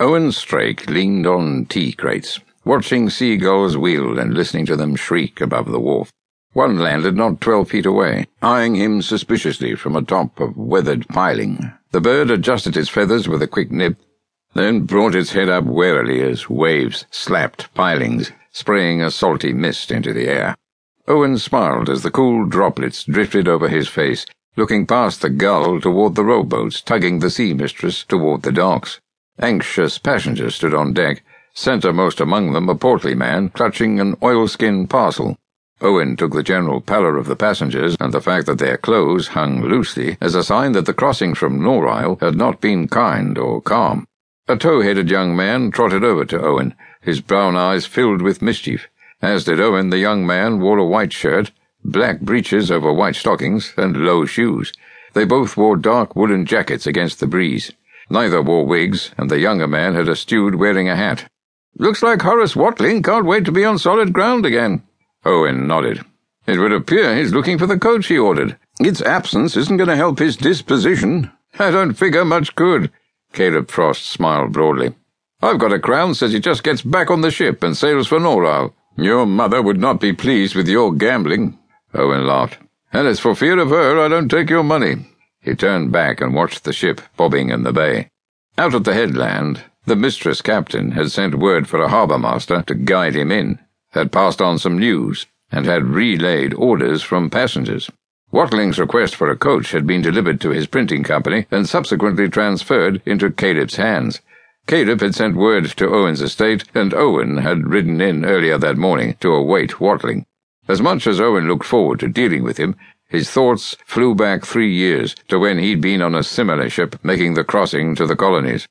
Owen Strake leaned on tea crates, watching seagulls wheel and listening to them shriek above the wharf. One landed not twelve feet away, eyeing him suspiciously from atop of weathered piling. The bird adjusted its feathers with a quick nip, then brought its head up warily as waves slapped pilings, spraying a salty mist into the air. Owen smiled as the cool droplets drifted over his face, looking past the gull toward the rowboats tugging the sea mistress toward the docks. Anxious passengers stood on deck, centremost among them a portly man clutching an oilskin parcel. Owen took the general pallor of the passengers and the fact that their clothes hung loosely as a sign that the crossing from Norisle had not been kind or calm. A tow-headed young man trotted over to Owen, his brown eyes filled with mischief. As did Owen, the young man wore a white shirt, black breeches over white stockings, and low shoes. They both wore dark woolen jackets against the breeze. Neither wore wigs, and the younger man had steward wearing a hat. Looks like Horace Watling can't wait to be on solid ground again, Owen nodded. It would appear he's looking for the coach he ordered. Its absence isn't going to help his disposition. I don't figure much good. Caleb Frost smiled broadly. I've got a crown says he just gets back on the ship and sails for Norisle. Your mother would not be pleased with your gambling. Owen laughed. And it's for fear of her I don't take your money. He turned back and watched the ship bobbing in the bay. Out at the headland, the mistress captain had sent word for a harbour master to guide him in had passed on some news and had relayed orders from passengers. Watling's request for a coach had been delivered to his printing company and subsequently transferred into Caleb's hands. Caleb had sent word to Owen's estate, and Owen had ridden in earlier that morning to await Watling. As much as Owen looked forward to dealing with him, his thoughts flew back three years to when he'd been on a similar ship making the crossing to the colonies.